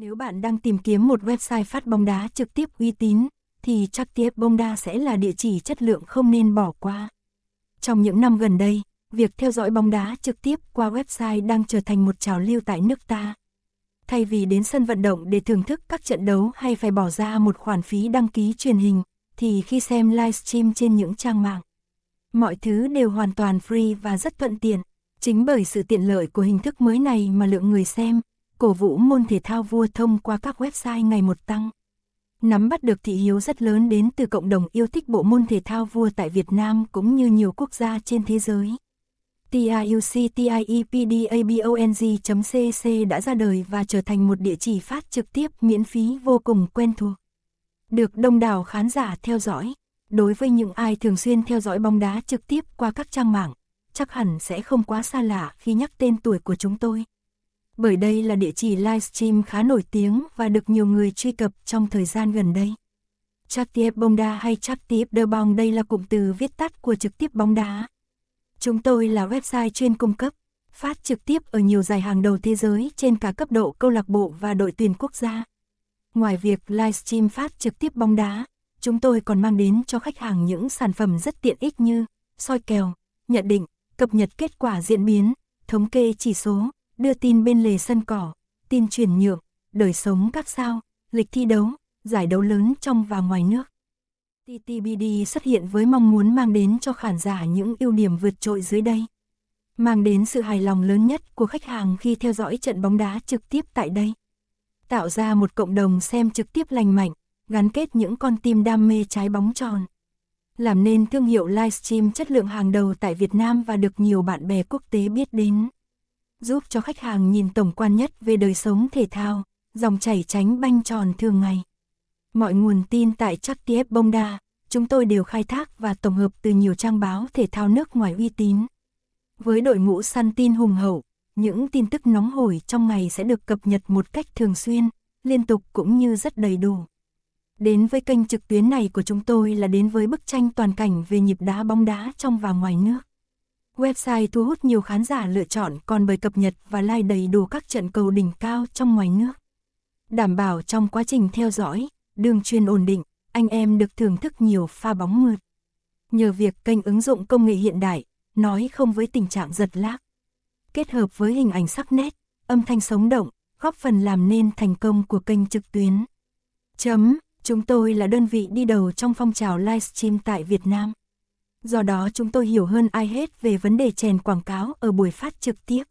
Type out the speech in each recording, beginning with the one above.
Nếu bạn đang tìm kiếm một website phát bóng đá trực tiếp uy tín, thì chắc tiếp bóng đá sẽ là địa chỉ chất lượng không nên bỏ qua. Trong những năm gần đây, việc theo dõi bóng đá trực tiếp qua website đang trở thành một trào lưu tại nước ta. Thay vì đến sân vận động để thưởng thức các trận đấu hay phải bỏ ra một khoản phí đăng ký truyền hình, thì khi xem livestream trên những trang mạng, mọi thứ đều hoàn toàn free và rất thuận tiện. Chính bởi sự tiện lợi của hình thức mới này mà lượng người xem, cổ vũ môn thể thao vua thông qua các website ngày một tăng. Nắm bắt được thị hiếu rất lớn đến từ cộng đồng yêu thích bộ môn thể thao vua tại Việt Nam cũng như nhiều quốc gia trên thế giới. TIUCTIEPDABONG.cc đã ra đời và trở thành một địa chỉ phát trực tiếp miễn phí vô cùng quen thuộc. Được đông đảo khán giả theo dõi. Đối với những ai thường xuyên theo dõi bóng đá trực tiếp qua các trang mạng, chắc hẳn sẽ không quá xa lạ khi nhắc tên tuổi của chúng tôi. Bởi đây là địa chỉ livestream khá nổi tiếng và được nhiều người truy cập trong thời gian gần đây. Chắc tiếp bóng đá hay chắc tiếp đơ bóng đây là cụm từ viết tắt của trực tiếp bóng đá. Chúng tôi là website chuyên cung cấp, phát trực tiếp ở nhiều giải hàng đầu thế giới trên cả cấp độ câu lạc bộ và đội tuyển quốc gia. Ngoài việc livestream phát trực tiếp bóng đá, chúng tôi còn mang đến cho khách hàng những sản phẩm rất tiện ích như soi kèo, nhận định, cập nhật kết quả diễn biến, thống kê chỉ số, đưa tin bên lề sân cỏ, tin chuyển nhượng, đời sống các sao, lịch thi đấu, giải đấu lớn trong và ngoài nước. TTBD xuất hiện với mong muốn mang đến cho khán giả những ưu điểm vượt trội dưới đây. Mang đến sự hài lòng lớn nhất của khách hàng khi theo dõi trận bóng đá trực tiếp tại đây. Tạo ra một cộng đồng xem trực tiếp lành mạnh, gắn kết những con tim đam mê trái bóng tròn. Làm nên thương hiệu livestream chất lượng hàng đầu tại Việt Nam và được nhiều bạn bè quốc tế biết đến. Giúp cho khách hàng nhìn tổng quan nhất về đời sống thể thao, dòng chảy tránh banh tròn thường ngày. Mọi nguồn tin tại chắc TF bông đa, chúng tôi đều khai thác và tổng hợp từ nhiều trang báo thể thao nước ngoài uy tín. Với đội ngũ săn tin hùng hậu, những tin tức nóng hổi trong ngày sẽ được cập nhật một cách thường xuyên, liên tục cũng như rất đầy đủ. Đến với kênh trực tuyến này của chúng tôi là đến với bức tranh toàn cảnh về nhịp đá bóng đá trong và ngoài nước. Website thu hút nhiều khán giả lựa chọn còn bởi cập nhật và like đầy đủ các trận cầu đỉnh cao trong ngoài nước. Đảm bảo trong quá trình theo dõi, đường truyền ổn định, anh em được thưởng thức nhiều pha bóng mượt. Nhờ việc kênh ứng dụng công nghệ hiện đại, nói không với tình trạng giật lag. Kết hợp với hình ảnh sắc nét, âm thanh sống động, góp phần làm nên thành công của kênh trực tuyến. Chấm, chúng tôi là đơn vị đi đầu trong phong trào livestream tại Việt Nam. Do đó chúng tôi hiểu hơn ai hết về vấn đề chèn quảng cáo ở buổi phát trực tiếp.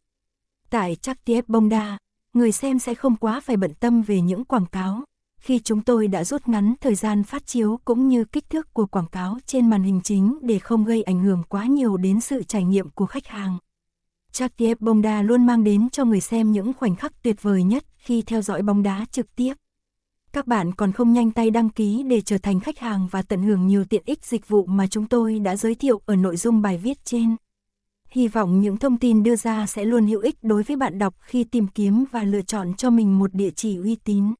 Tại chắc tiếp bông đa, người xem sẽ không quá phải bận tâm về những quảng cáo, khi chúng tôi đã rút ngắn thời gian phát chiếu cũng như kích thước của quảng cáo trên màn hình chính để không gây ảnh hưởng quá nhiều đến sự trải nghiệm của khách hàng. Chắc tiếp bóng đá luôn mang đến cho người xem những khoảnh khắc tuyệt vời nhất khi theo dõi bóng đá trực tiếp. Các bạn còn không nhanh tay đăng ký để trở thành khách hàng và tận hưởng nhiều tiện ích dịch vụ mà chúng tôi đã giới thiệu ở nội dung bài viết trên. Hy vọng những thông tin đưa ra sẽ luôn hữu ích đối với bạn đọc khi tìm kiếm và lựa chọn cho mình một địa chỉ uy tín.